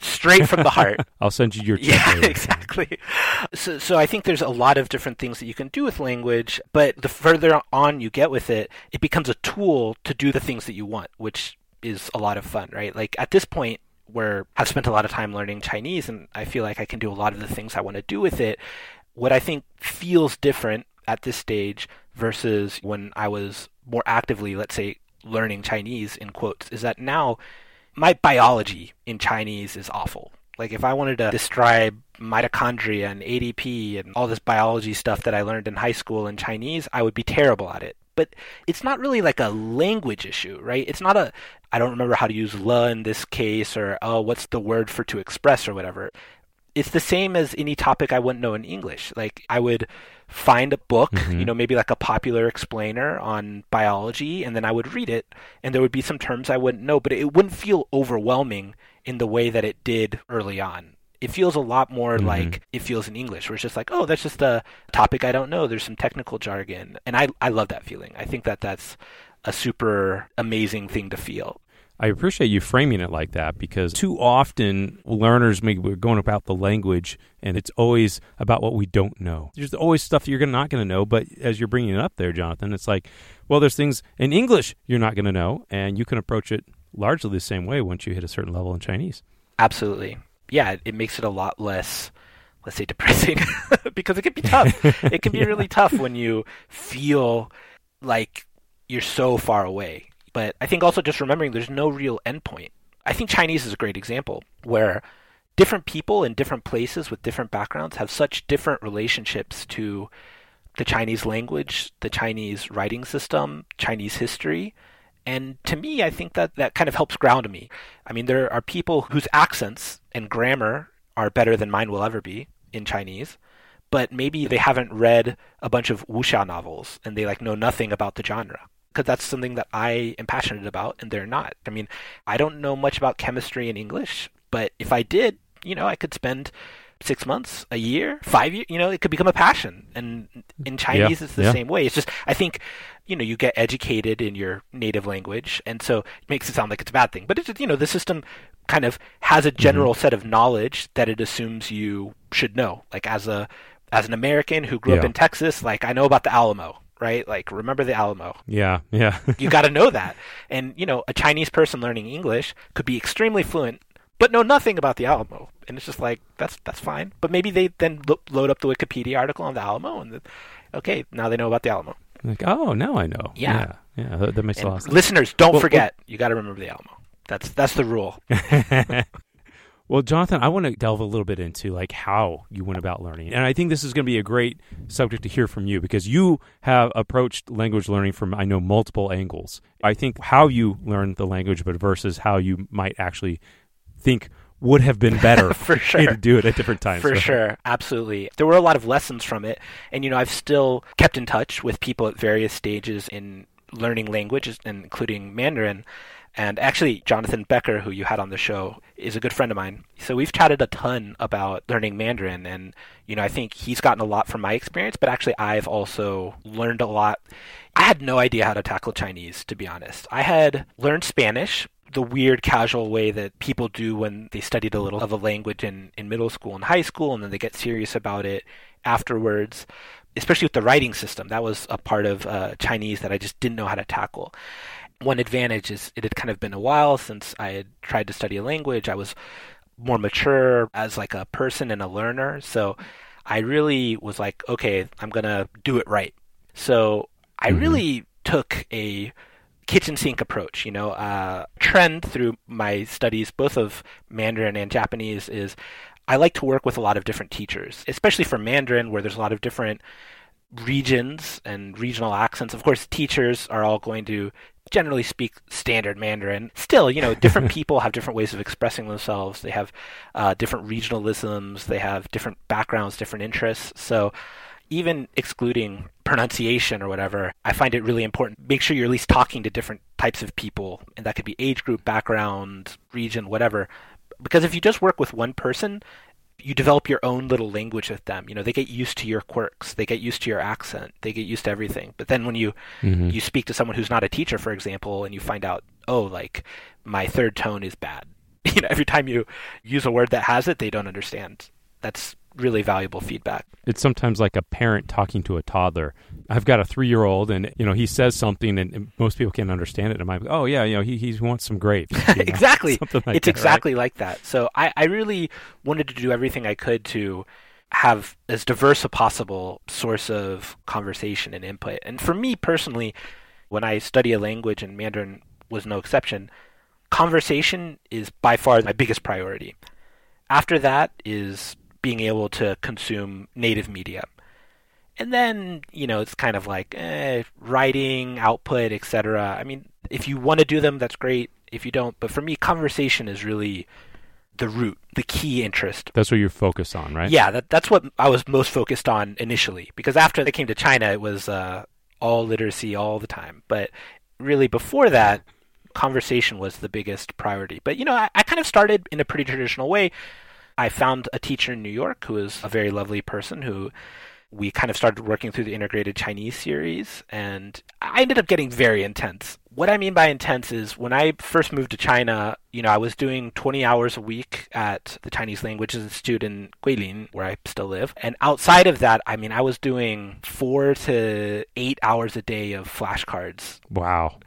Speaker 3: straight from the heart.
Speaker 1: I'll send you your
Speaker 3: Yeah,
Speaker 1: later.
Speaker 3: exactly. So, so I think there's a lot of different things that you can do with language, but the further on you get with it, it becomes a tool to do the things that you want, which is a lot of fun, right? Like at this point, where I've spent a lot of time learning Chinese and I feel like I can do a lot of the things I want to do with it, what I think feels different at this stage versus when I was more actively, let's say, learning Chinese in quotes, is that now my biology in Chinese is awful. Like if I wanted to describe mitochondria and ADP and all this biology stuff that I learned in high school in Chinese, I would be terrible at it. But it's not really like a language issue, right? It's not a I don't remember how to use la in this case or oh what's the word for to express or whatever. It's the same as any topic I wouldn't know in English. Like I would find a book,
Speaker 1: Mhm.
Speaker 3: you know, maybe like a popular explainer on biology, and then I would read it, and there would be some terms I wouldn't know, but it wouldn't feel overwhelming in the way that it did early on. It feels a lot more
Speaker 1: Mhm.
Speaker 3: like it feels in English, where it's just like, oh, that's just a topic I don't know. There's some technical jargon, and I I love that feeling. I think that that's a super amazing thing to feel.
Speaker 1: I appreciate you framing it like that because too often learners maybe we're going about the language and it's always about what we don't know. There's always stuff you're not going to know, but as you're bringing it up there, Jonathan, it's like, well, there's things in English you're not going to know, and you can approach it largely the same way once you hit a certain level in Chinese.
Speaker 3: Absolutely. Yeah, it, it makes it a lot less, let's say, depressing because it can be tough. it can be
Speaker 1: Yeah.
Speaker 3: really tough when you feel like you're so far away. But I think also just remembering there's no real endpoint. I think Chinese is a great example where different people in different places with different backgrounds have such different relationships to the Chinese language, the Chinese writing system, Chinese history. And to me, I think that that kind of helps ground me. I mean, there are people whose accents and grammar are better than mine will ever be in Chinese, but maybe they haven't read a bunch of wuxia novels and they like know nothing about the genre because that's something that I am passionate about and they're not. I mean, I don't know much about chemistry in English, but if I did, you know, I could spend six months, a year, five years, you know, it could become a passion. And in Chinese, it's the
Speaker 1: yeah.
Speaker 3: same way. It's just, I think, you know, you get educated in your native language, and so it makes it sound like it's a bad thing. But it's, you know, the system kind of has a mm-hmm. general set of knowledge that it assumes you should know. Like as a, as an American who grew up in Texas, like I know about the Alamo, right? Like remember the Alamo
Speaker 1: Yeah, yeah.
Speaker 3: you got to know that. And you know, a Chinese person learning English could be extremely fluent, but know nothing about the Alamo. And it's just like that's that's fine. But maybe they then lo- load up the Wikipedia article on the Alamo, and then, okay, now they know about the Alamo.
Speaker 1: like, oh, now I know.
Speaker 3: Yeah.
Speaker 1: yeah, yeah, that, that makes a lot of sense.
Speaker 3: listeners, don't
Speaker 1: Well,
Speaker 3: forget, you got to remember the Alamo. That's that's the rule.
Speaker 1: well, Jonathan, I want to delve a little bit into like how you went about learning, and I think this is going to be a great subject to hear from you because you have approached language learning from I know multiple angles. I think how you learned the language, but versus how you might actually think would have been better
Speaker 3: For sure.
Speaker 1: to do it at different times.
Speaker 3: For
Speaker 1: ahead.
Speaker 3: sure, absolutely. There were a lot of lessons from it, and you know, I've still kept in touch with people at various stages in learning languages, including Mandarin. And actually, Jonathan Becker, who you had on the show, is a good friend of mine. So we've chatted a ton about learning Mandarin, and you know, I think he's gotten a lot from my experience, but actually, I've also learned a lot. I had no idea how to tackle Chinese, to be honest. I had learned Spanish, the weird casual way that people do when they studied a little of a language in, in middle school and high school and then they get serious about it afterwards especially with the writing system that was a part of uh, chinese that i just didn't know how to tackle one advantage is it had kind of been a while since i had tried to study a language i was more mature as like a person and a learner so i really was like okay i'm gonna do it right so i
Speaker 1: Mhm.
Speaker 3: really took a kitchen sink approach. You know, uh, trend through my studies, both of Mandarin and Japanese, is I like to work with a lot of different teachers, especially for Mandarin, where there's a lot of different regions and regional accents. Of course, teachers are all going to generally speak standard Mandarin. Still, you know, different people have different ways of expressing themselves. They have uh, different regionalisms. They have different backgrounds, different interests. So even excluding pronunciation or whatever, I find it really important. Make sure you're at least talking to different types of people, and that could be age group, background, region, whatever. Because if you just work with one person, you develop your own little language with them. You know, they get used to your quirks, they get used to your accent, they get used to everything. But then when you
Speaker 1: Mhm.
Speaker 3: you speak to someone who's not a teacher, for example, and you find out, oh, like my third tone is bad. you know, every time you use a word that has it, they don't understand. That's really valuable feedback.
Speaker 1: It's sometimes like a parent talking to a toddler. I've got a three year old, and you know he says something, and, and most people can't understand it. And I'm like, oh yeah, you know he he wants some grapes. You know?
Speaker 3: exactly.
Speaker 1: like
Speaker 3: it's
Speaker 1: that,
Speaker 3: exactly
Speaker 1: right?
Speaker 3: like that. So I, I really wanted to do everything I could to have as diverse a possible source of conversation and input. And for me personally, when I study a language, and Mandarin was no exception, conversation is by far my biggest priority. After that is being able to consume native media. And then, you know, it's kind of like eh, writing, output, etc. I mean, if you want to do them, that's great. If you don't, but for me, conversation is really the root, the key interest.
Speaker 1: That's what you're focused on, right?
Speaker 3: Yeah, that, that's what I was most focused on initially. Because after I came to China, it was uh, all literacy all the time. But really, before that, conversation was the biggest priority. But, you know, I, I kind of started in a pretty traditional way. I found a teacher in New York who is a very lovely person who we kind of started working through the integrated Chinese series, and I ended up getting very intense. What I mean by intense is when I first moved to China, you know, I was doing 20 hours a week at the Chinese Languages Institute in Guilin, where I still live. And outside of that, I mean, I was doing four to eight hours a day of flashcards.
Speaker 1: Wow.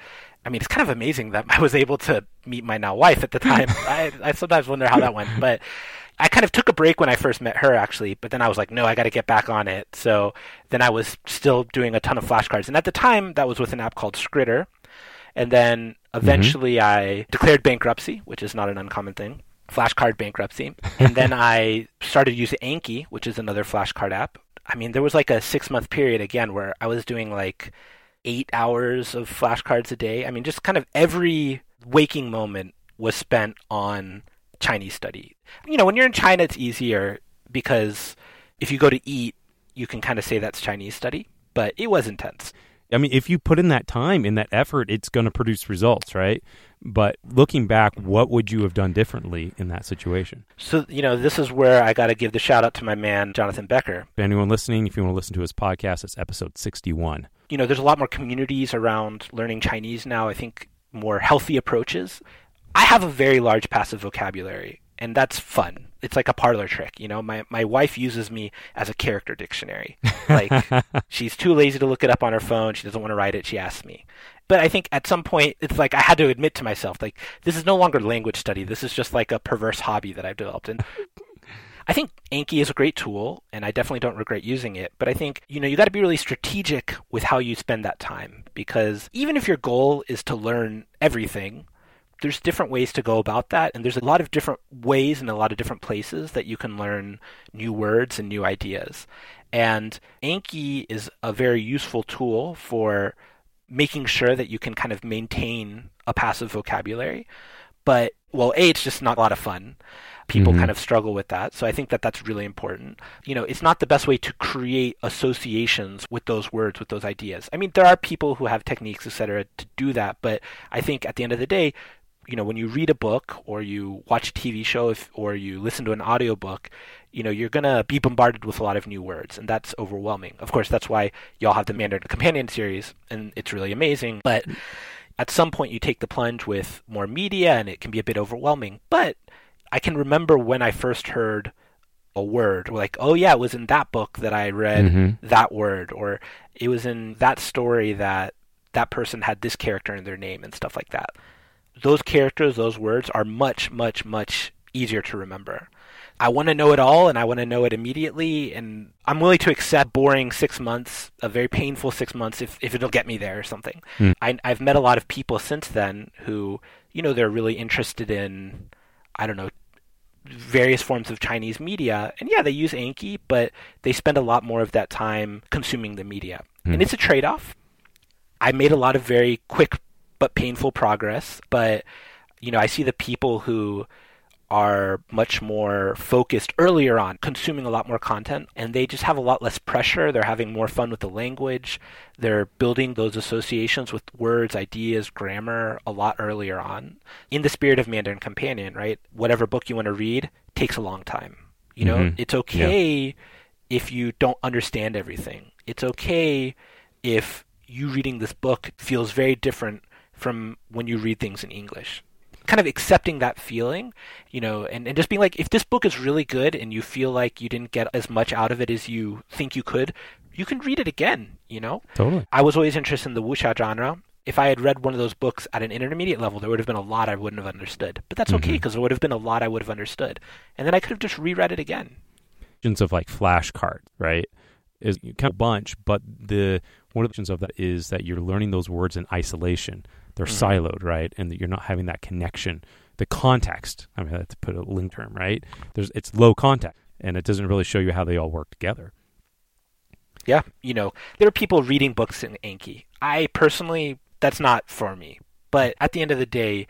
Speaker 3: I mean, it's kind of amazing that I was able to meet my now wife at the time. I, I sometimes wonder how that went, but I kind of took a break when I first met her, actually, but then I was like, no, I got to get back on it. So then I was still doing a ton of flashcards. And at the time, that was with an app called Skritter. And then eventually mm-hmm. I declared bankruptcy, which is not an uncommon thing, flashcard bankruptcy. and then I started using Anki, which is another flashcard app. I mean, there was like a six month period again where I was doing like eight hours of flashcards a day. I mean, just kind of every waking moment was spent on Chinese study. You know, when you're in China, it's easier because if you go to eat, you can kind of say that's Chinese study, but it was intense.
Speaker 1: I mean, if you put in that time, in that effort, it's going to produce results, right? But looking back, what would you have done differently in that situation?
Speaker 3: So, you know, this is where I got to give the shout out to my man, Jonathan Becker.
Speaker 1: For anyone listening, if you want to listen to his podcast, it's episode 61.
Speaker 3: You know, there's a lot more communities around learning Chinese now. I think more healthy approaches. I have a very large passive vocabulary, and that's fun. It's like a parlor trick, you know. My my wife uses me as a character dictionary. Like she's too lazy to look it up on her phone. She doesn't want to write it. She asks me. But I think at some point it's like I had to admit to myself like this is no longer language study. This is just like a perverse hobby that I've developed. And I think Anki is a great tool, and I definitely don't regret using it. But I think, you know, you got to be really strategic with how you spend that time because even if your goal is to learn everything, there's different ways to go about that and there's a lot of different ways and a lot of different places that you can learn new words and new ideas. And anki is a very useful tool for making sure that you can kind of maintain a passive vocabulary. But well a it's just not a lot of fun. People mm-hmm. kind of struggle with that so i think that that's really important. You know it's not the best way to create associations with those words with those ideas. I mean there are people who have techniques etc to do that but i think at the end of the day you know when you read a book or you watch a TV show if, or you listen to an audiobook, you know you're gonna be bombarded with a lot of new words, and that's overwhelming. Of course, that's why y'all have the Mandarin Companion series, and it's really amazing. But at some point, you take the plunge with more media, and it can be a bit overwhelming. But I can remember when I first heard a word like oh yeah it was in that book that i read mm-hmm. that word or it was in that story that that person had this character in their name and stuff like that those characters, those words are much, much, much easier to remember. I want to know it all and I want to know it immediately. And I'm willing to accept boring six months, a very painful six months, if, if it'll get me there or something. Mm. I, I've met a lot of people since then who, you know, they're really interested in, I don't know, various forms of Chinese media. And yeah, they use Anki, but they spend a lot more of that time consuming the media. Mm. And it's a trade off. I made a lot of very quick but painful progress. But you know, I see the people who are much more focused earlier on, consuming a lot more content, and they just have a lot less pressure. They're having more fun with the language. They're building those associations with words, ideas, grammar a lot earlier on. In the spirit of Mandarin Companion, right? Whatever book you want to read takes a long time. You know, mm-hmm. it's okay yeah. if you don't understand everything. It's okay if you reading this book feels very different from when you read things in English. kind of accepting that feeling, you know, and, and just being like, if this book is really good and you feel like you didn't get as much out of it as you think you could, you can read it again, you know?
Speaker 1: Totally.
Speaker 3: I was always interested in the wuxia genre. If I had read one of those books at an intermediate level, there would have been a lot I wouldn't have understood. But that's okay
Speaker 1: Mhm.
Speaker 3: because there would have been a lot I would have understood. And then I could have just reread it again.
Speaker 1: of like flashcards, right? Is kind of a bunch, but the one of the functions of that is that you're learning those words in isolation. They're
Speaker 3: Mhm.
Speaker 1: siloed, right? And that you're not having that connection, the context. I mean, to put a link term, right? There's it's low context, and it doesn't really show you how they all work together.
Speaker 3: Yeah, you know, there are people reading books in Anki. I personally, that's not for me. But at the end of the day,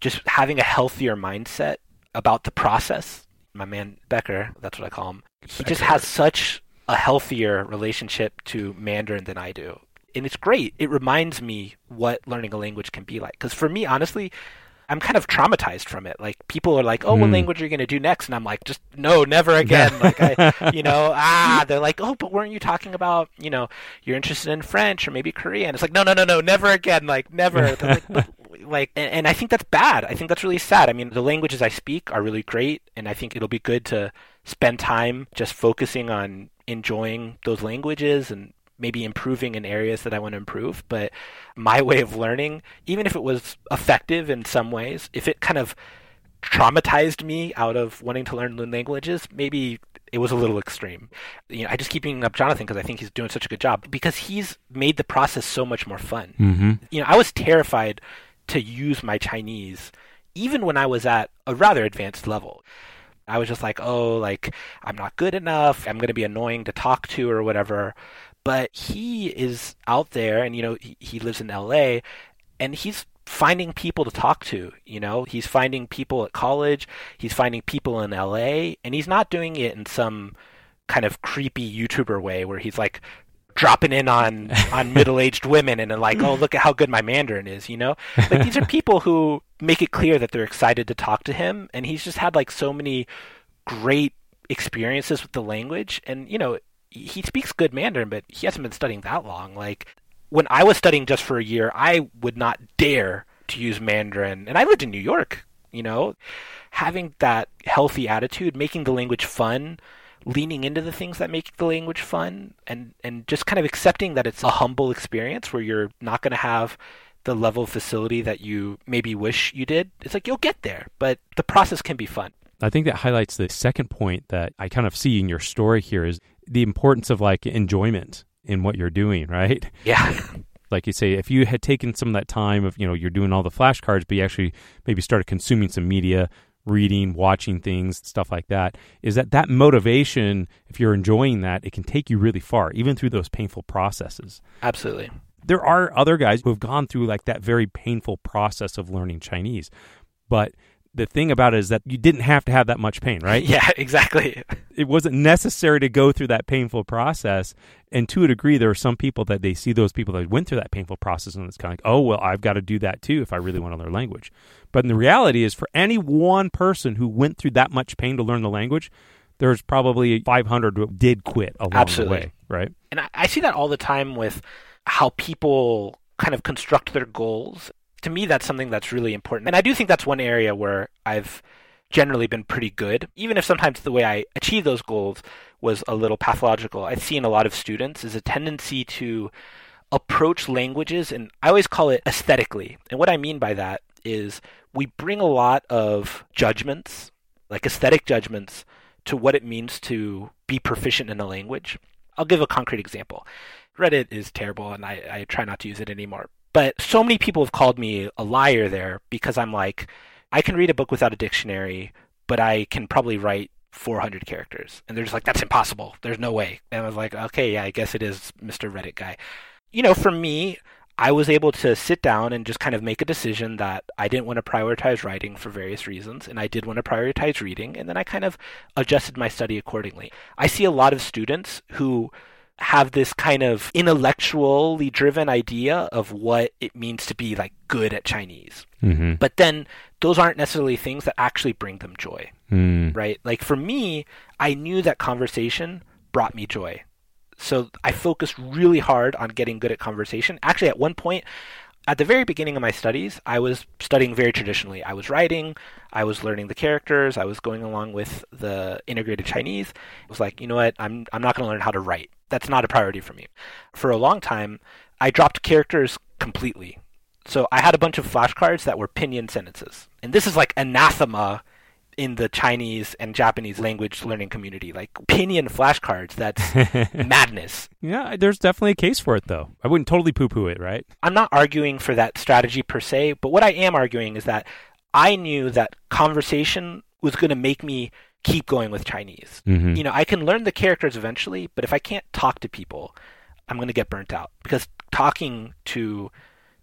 Speaker 3: just having a healthier mindset about the process. My man Becker, that's what I call him. He just has such a healthier relationship to Mandarin than I do. And it's great. It reminds me what learning a language can be like. Because for me, honestly, I'm kind of traumatized from it. Like people are like, "Oh, what
Speaker 1: Hmm.
Speaker 3: language are you going to do next?" And I'm like, "Just no, never again." like I, you know, ah, they're like, "Oh, but weren't you talking about, you know, you're interested in French or maybe Korean?" It's like, "No, no, no, no, never again." Like never. Like, "But," like and, and I think that's bad. I think that's really sad. I mean, the languages I speak are really great, and I think it'll be good to spend time just focusing on enjoying those languages and maybe improving in areas that I want to improve. But my way of learning, even if it was effective in some ways, if it kind of traumatized me out of wanting to learn new languages, maybe it was a little extreme. You know, I just keep bringing up Jonathan because I think he's doing such a good job because he's made the process so much more fun.
Speaker 1: Mm-hmm.
Speaker 3: You know, I was terrified to use my Chinese even when I was at a rather advanced level. I was just like, oh, like I'm not good enough. I'm going to be annoying to talk to or whatever. But he is out there and, you know, he, he lives in LA and he's finding people to talk to. You know, he's finding people at college, he's finding people in LA, and he's not doing it in some kind of creepy YouTuber way where he's like dropping in on on middle-aged women and like oh look at how good my mandarin is you know like these are people who make it clear that they're excited to talk to him and he's just had like so many great experiences with the language and you know he speaks good mandarin but he hasn't been studying that long. Like when i was studying just for a year i would not dare to use mandarin. And i lived in new york you know? Having that healthy attitude making the language fun leaning into the things that make the language fun and and just kind of accepting that it's a humble experience where you're not going to have the level of facility that you maybe wish you did it's like you'll get there but the process can be fun.
Speaker 1: I think that highlights the second point that I kind of see in your story here is the importance of like enjoyment in what you're doing, right?
Speaker 3: yeah
Speaker 1: Like you say, if you had taken some of that time of, you know, you're doing all the flashcards, but you actually maybe started consuming some media, reading, watching things, stuff like that, is that that motivation, if you're enjoying that, it can take you really far, even through those painful processes.
Speaker 3: absolutely
Speaker 1: There are other guys who have gone through like that very painful process of learning Chinese, but the thing about it is that you didn't have to have that much pain, right?
Speaker 3: yeah exactly
Speaker 1: it wasn't necessary to go through that painful process. And to a degree, there are some people that they see those people that went through that painful process, and it's kind of like, oh, well, I've got to do that too if I really want to learn language. But in the reality is, for any one person who went through that much pain to learn the language, there's probably 500 who did quit along
Speaker 3: Absolutely.
Speaker 1: the way, right?
Speaker 3: and I, I see that all the time with how people kind of construct their goals. To me, that's something that's really important. And I do think that's one area where I've generally been pretty good, even if sometimes the way I achieve those goals was a little pathological. I see in a lot of students is a tendency to approach languages, and I always call it aesthetically. And what I mean by that is we bring a lot of judgments, like aesthetic judgments, to what it means to be proficient in a language. I'll give a concrete example. Reddit is terrible, and I, I try not to use it anymore. But so many people have called me a liar there because I'm like, I can read a book without a dictionary, but I can probably write 400 characters. And they're just like, that's impossible. There's no way. And I was like, okay, yeah, I guess it is Mr. Reddit guy. You know, for me, I was able to sit down and just kind of make a decision that I didn't want to prioritize writing for various reasons, and I did want to prioritize reading, and then I kind of adjusted my study accordingly. I see a lot of students who have this kind of intellectually driven idea of what it means to be like good at Chinese.
Speaker 1: Mm-hmm.
Speaker 3: But then those aren't necessarily things that actually bring them joy,
Speaker 1: Mm.
Speaker 3: right? Like for me, I knew that conversation brought me joy. So I focused really hard on getting good at conversation. Actually, at one point, At the very beginning of my studies, I was studying very traditionally. I was writing, I was learning the characters, I was going along with the integrated Chinese. It was like, you know what, I'm, I'm not going to learn how to write. That's not a priority for me. For a long time, I dropped characters completely. So I had a bunch of flashcards that were pinyin sentences. And this is like anathema in the Chinese and Japanese language learning community. Like pinyin flashcards, that's madness.
Speaker 1: Yeah, there's definitely a case for it, though. I wouldn't totally poo poo it, right?
Speaker 3: I'm not arguing for that strategy per se, but what I am arguing is that I knew that conversation was going to make me keep going with Chinese.
Speaker 1: Mm-hmm.
Speaker 3: You know, I can learn the characters eventually, but if I can't talk to people, I'm going to get burnt out because talking to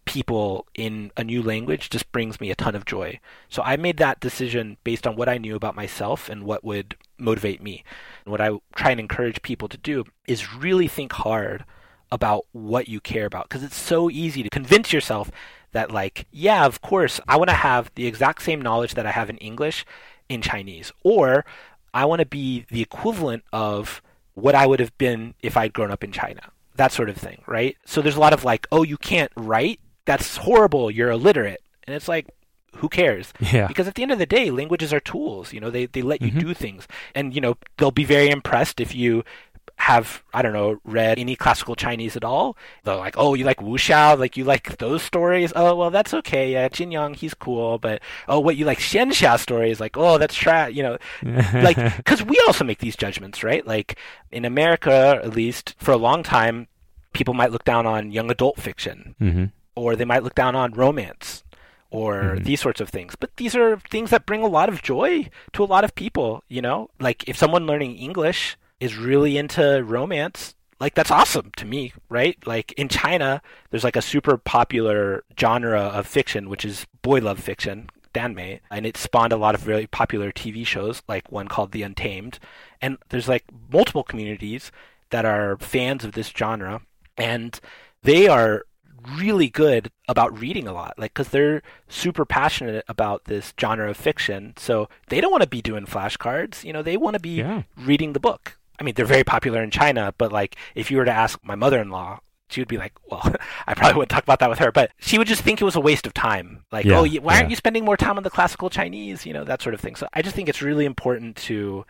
Speaker 3: people in a new language just brings me a ton of joy. So I made that decision based on what I knew about myself and what would motivate me. And what I try and encourage people to do is really think hard about what you care about because it's so easy to convince yourself that like yeah of course i want to have the exact same knowledge that i have in english in chinese or i want to be the equivalent of what i would have been if i'd grown up in china that sort of thing right so there's a lot of like oh you can't write that's horrible you're illiterate and it's like who cares
Speaker 1: Yeah.
Speaker 3: because at the end of the day languages are tools you know they, they let you
Speaker 1: Mhm.
Speaker 3: do things and you know they'll be very impressed if you have I don't know read any classical Chinese at all. They're like, oh, you like wuxia, like you like those stories. Oh, well, that's okay. Yeah, Jin Yong, he's cool, but oh, what you like Xian Xia stories? Like, oh, that's trash. You know, like because we also make these judgments, right? Like in America, at least for a long time, people might look down on young adult fiction,
Speaker 1: hmm
Speaker 3: or they might look down on romance. Or
Speaker 1: Mhm.
Speaker 3: these sorts of things. But these are things that bring a lot of joy to a lot of people, you know? Like if someone learning English is really into romance, like that's awesome to me, right? Like in China, there's like a super popular genre of fiction, which is boy love fiction, danmei, and it spawned a lot of really popular TV shows, like one called The Untamed. And there's like multiple communities that are fans of this genre, and they are really good about reading a lot like because they're super passionate about this genre of fiction so they don't want to be doing flashcards you know they want to be
Speaker 1: Yeah.
Speaker 3: reading the book. I mean they're very popular in china but like if you were to ask my mother-in-law she would be like well i probably wouldn't talk about that with her but she would just think it was a waste of time. Like
Speaker 1: Yeah,
Speaker 3: oh why aren't you spending more time on the classical chinese? You know that sort of thing. So i just think it's really important to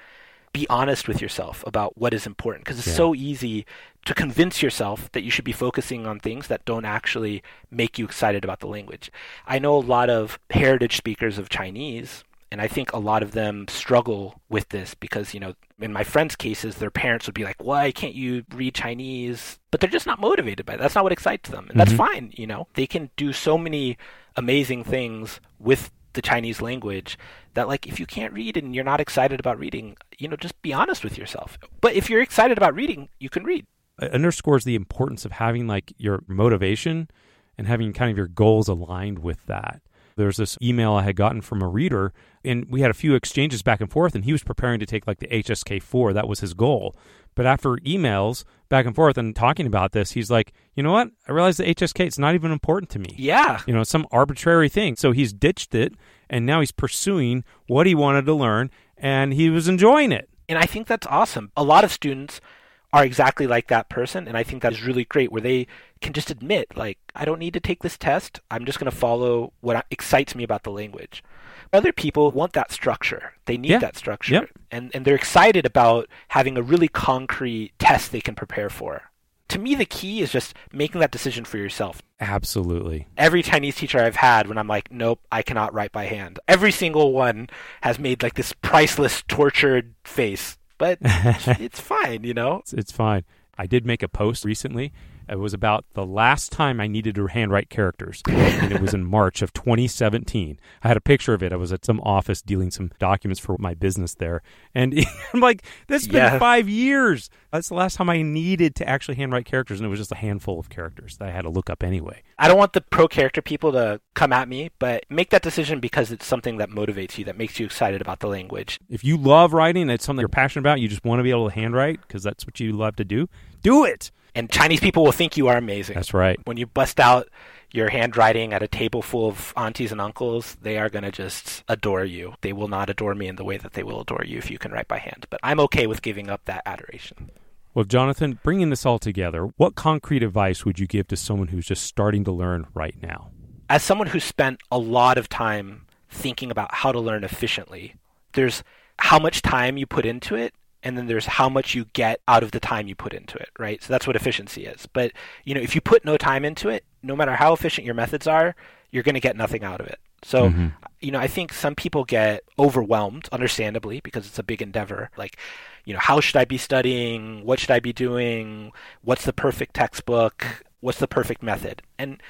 Speaker 3: be honest with yourself about what is important because it's
Speaker 1: Yeah.
Speaker 3: so easy to convince yourself that you should be focusing on things that don't actually make you excited about the language. I know a lot of heritage speakers of Chinese and I think a lot of them struggle with this because, you know, in my friends' cases, their parents would be like, why can't you read Chinese? But they're just not motivated by it. That's not what excites them. And that's
Speaker 1: Mhm.
Speaker 3: fine, you know. They can do so many amazing things with the Chinese language that like if you can't read and you're not excited about reading, you know, just be honest with yourself. But if you're excited about reading, you can read.
Speaker 1: it underscores the importance of having like your motivation and having kind of your goals aligned with that. There's this email I had gotten from a reader, and we had a few exchanges back and forth, and he was preparing to take like the HSK 4. That was his goal. But after emails back and forth and talking about this, he's like, you know what? I realized the HSK, it's not even important to me.
Speaker 3: Yeah.
Speaker 1: You know, some arbitrary thing. So he's ditched it, and now he's pursuing what he wanted to learn, and he was enjoying it.
Speaker 3: And I think that's awesome. A lot of students are exactly like that person, and I think that is really great where they can just admit, like, I don't need to take this test. I'm just going to follow what excites me about the language. Other people want that structure. They need
Speaker 1: Yeah.
Speaker 3: that structure.
Speaker 1: Yep.
Speaker 3: And, and they're excited about having a really concrete test they can prepare for. To me, the key is just making that decision for yourself.
Speaker 1: Absolutely.
Speaker 3: Every Chinese teacher I've had, when I'm like, nope, I cannot write by hand, every single one has made like this priceless, tortured face. But it's fine, you know?
Speaker 1: It's, it's fine. I did make a post recently. It was about the last time I needed to handwrite characters, and it was in March of 2017. I had a picture of it. I was at some office dealing some documents for my business there, and I'm like, "This has been
Speaker 3: Yeah.
Speaker 1: five years. That's the last time I needed to actually handwrite characters, and it was just a handful of characters that I had to look up anyway."
Speaker 3: I don't want the pro character people to come at me, but make that decision because it's something that motivates you, that makes you excited about the language.
Speaker 1: If you love writing, it's something you're passionate about. You just want to be able to handwrite because that's what you love to do. Do it.
Speaker 3: And Chinese people will think you are amazing.
Speaker 1: That's right.
Speaker 3: When you bust out your handwriting at a table full of aunties and uncles, they are going to just adore you. They will not adore me in the way that they will adore you if you can write by hand. But I'm okay with giving up that adoration.
Speaker 1: Well, Jonathan, bringing this all together, what concrete advice would you give to someone who's just starting to learn right now?
Speaker 3: As someone who spent a lot of time thinking about how to learn efficiently, there's how much time you put into it and then there's how much you get out of the time you put into it, right? So that's what efficiency is. But, you know, if you put no time into it, no matter how efficient your methods are, you're going to get nothing out of it. So, mm-hmm. you know, I think some people get overwhelmed, understandably, because it's a big endeavor. Like, you know, how should I be studying? What should I be doing? What's the perfect textbook? What's the perfect method? And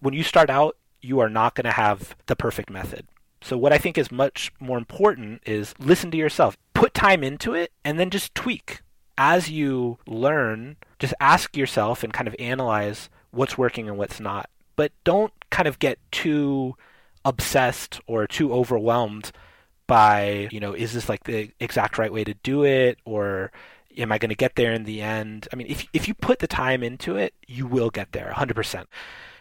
Speaker 3: when you start out, you are not going to have the perfect method. So, what I think is much more important is listen to yourself, put time into it, and then just tweak. As you learn, just ask yourself and kind of analyze what's working and what's not. But don't kind of get too obsessed or too overwhelmed by, you know, is this like the exact right way to do it or am I going to get there in the end? I mean, if if you put the time into it, you will get there 100%.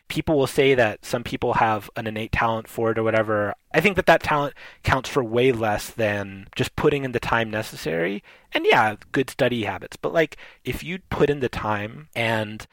Speaker 3: People will say that some people have an innate talent for it or whatever. I think that that talent counts for way less than just putting in the time necessary. And yeah, good study habits. But like if you put in the time and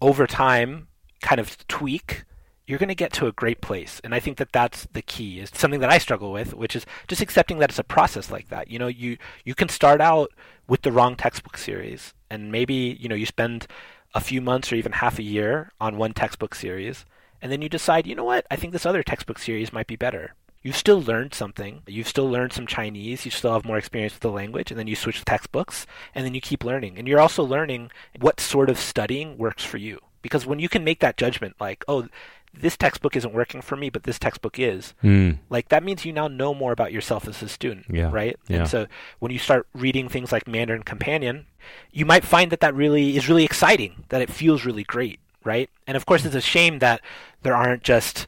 Speaker 3: over time kind of tweak you're going to get to a great place. And I think that that's the key is something that I struggle with, which is just accepting that it's a process like that. You know, you, you can start out with the wrong textbook series and maybe, you know, you spend a few months or even half a year on one textbook series. And then you decide, you know what? I think this other textbook series might be better. You've still learned something. You've still learned some Chinese. You still have more experience with the language. And then you switch textbooks and then you keep learning. And you're also learning what sort of studying works for you because when you can make that judgment like oh this textbook isn't working for me, but this textbook is. Mm. Like that means you now know more about yourself as a student,
Speaker 1: yeah.
Speaker 3: right?
Speaker 1: Yeah.
Speaker 3: And so when you start reading things like Mandarin Companion, you might find that that really is really exciting, that it feels really great, right? And of course, it's a shame that there aren't just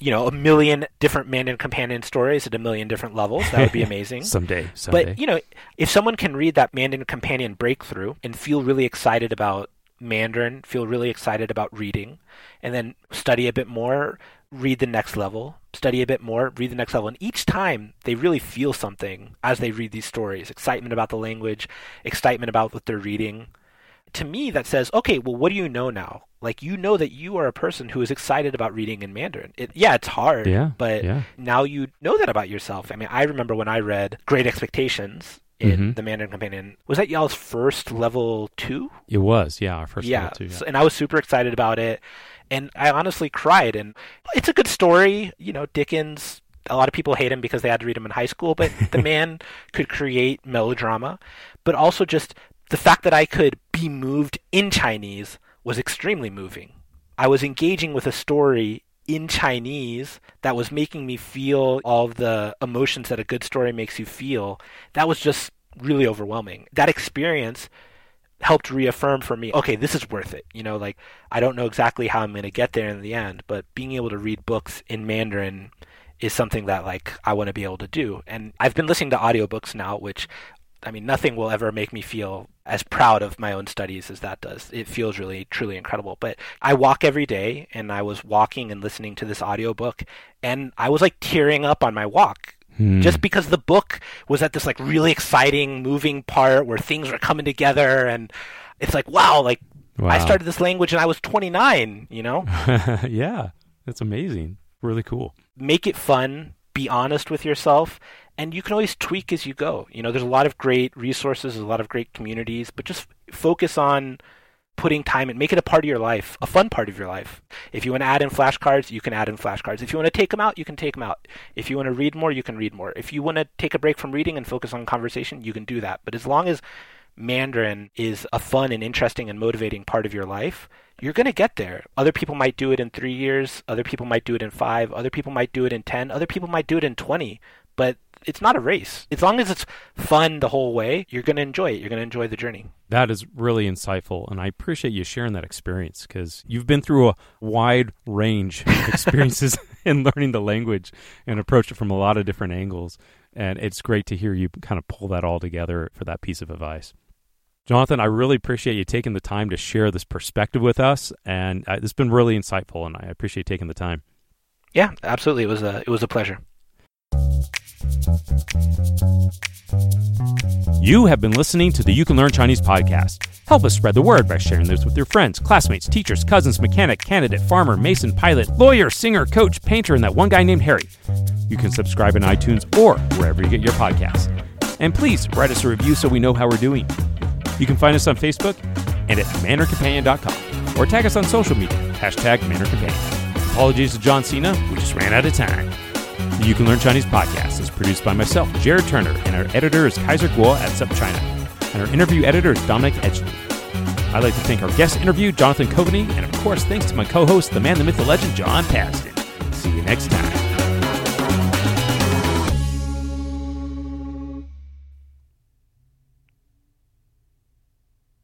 Speaker 3: you know a million different Mandarin Companion stories at a million different levels. That would be amazing
Speaker 1: someday, someday.
Speaker 3: But you know, if someone can read that Mandarin Companion breakthrough and feel really excited about Mandarin, feel really excited about reading, and then study a bit more, read the next level, study a bit more, read the next level. And each time they really feel something as they read these stories excitement about the language, excitement about what they're reading. To me, that says, okay, well, what do you know now? Like, you know that you are a person who is excited about reading in Mandarin. It, yeah, it's hard,
Speaker 1: yeah,
Speaker 3: but
Speaker 1: yeah.
Speaker 3: now you know that about yourself. I mean, I remember when I read Great Expectations, in mm-hmm. the Mandarin Companion. Was that y'all's first level two?
Speaker 1: It was, yeah, our first
Speaker 3: yeah.
Speaker 1: level two. Yeah.
Speaker 3: So, and I was super excited about it, and I honestly cried. And it's a good story, you know. Dickens. A lot of people hate him because they had to read him in high school, but the man could create melodrama, but also just the fact that I could be moved in Chinese was extremely moving. I was engaging with a story in Chinese that was making me feel all the emotions that a good story makes you feel, that was just really overwhelming. That experience helped reaffirm for me, okay, this is worth it. You know, like I don't know exactly how I'm going to get there in the end, but being able to read books in Mandarin is something that like I want to be able to do. And I've been listening to audiobooks now, which I mean, nothing will ever make me feel as proud of my own studies as that does. It feels really, truly incredible. But I walk every day, and I was walking and listening to this audiobook, and I was like tearing up on my walk. Hmm. Just because the book was at this like really exciting, moving part where things were coming together, and it's like, wow, like wow. I started this language and I was 29, you know?
Speaker 1: yeah, that's amazing. Really cool.
Speaker 3: Make it fun, be honest with yourself, and you can always tweak as you go. You know, there's a lot of great resources, a lot of great communities, but just focus on putting time and make it a part of your life, a fun part of your life. If you want to add in flashcards, you can add in flashcards. If you want to take them out, you can take them out. If you want to read more, you can read more. If you want to take a break from reading and focus on conversation, you can do that. But as long as Mandarin is a fun and interesting and motivating part of your life, you're going to get there. Other people might do it in three years. Other people might do it in five. Other people might do it in 10. Other people might do it in 20. But it's not a race. As long as it's fun the whole way, you're going to enjoy it. You're going to enjoy the journey.
Speaker 1: That is really insightful, and I appreciate you sharing that experience because you've been through a wide range of experiences in learning the language and approached it from a lot of different angles. And it's great to hear you kind of pull that all together for that piece of advice. Jonathan, I really appreciate you taking the time to share this perspective with us, and uh, it's been really insightful, and I appreciate taking the time.
Speaker 3: Yeah, absolutely. It was a it was a pleasure.
Speaker 1: You have been listening to the You Can Learn Chinese podcast. Help us spread the word by sharing this with your friends, classmates, teachers, cousins, mechanic, candidate, farmer, mason, pilot, lawyer, singer, coach, painter, and that one guy named Harry. You can subscribe in iTunes or wherever you get your podcasts. And please write us a review so we know how we're doing. You can find us on Facebook and at mandarincompanion.com or tag us on social media, hashtag mannercompanion. Apologies to John Cena, we just ran out of time. The You Can Learn Chinese podcast is produced by myself, Jared Turner, and our editor is Kaiser Guo at SupChina. And our interview editor is Dominic Edgley. I'd like to thank our guest interview, Jonathan Coveny, and of course, thanks to my co host, the man, the myth, the legend, John Pasden. See you next time.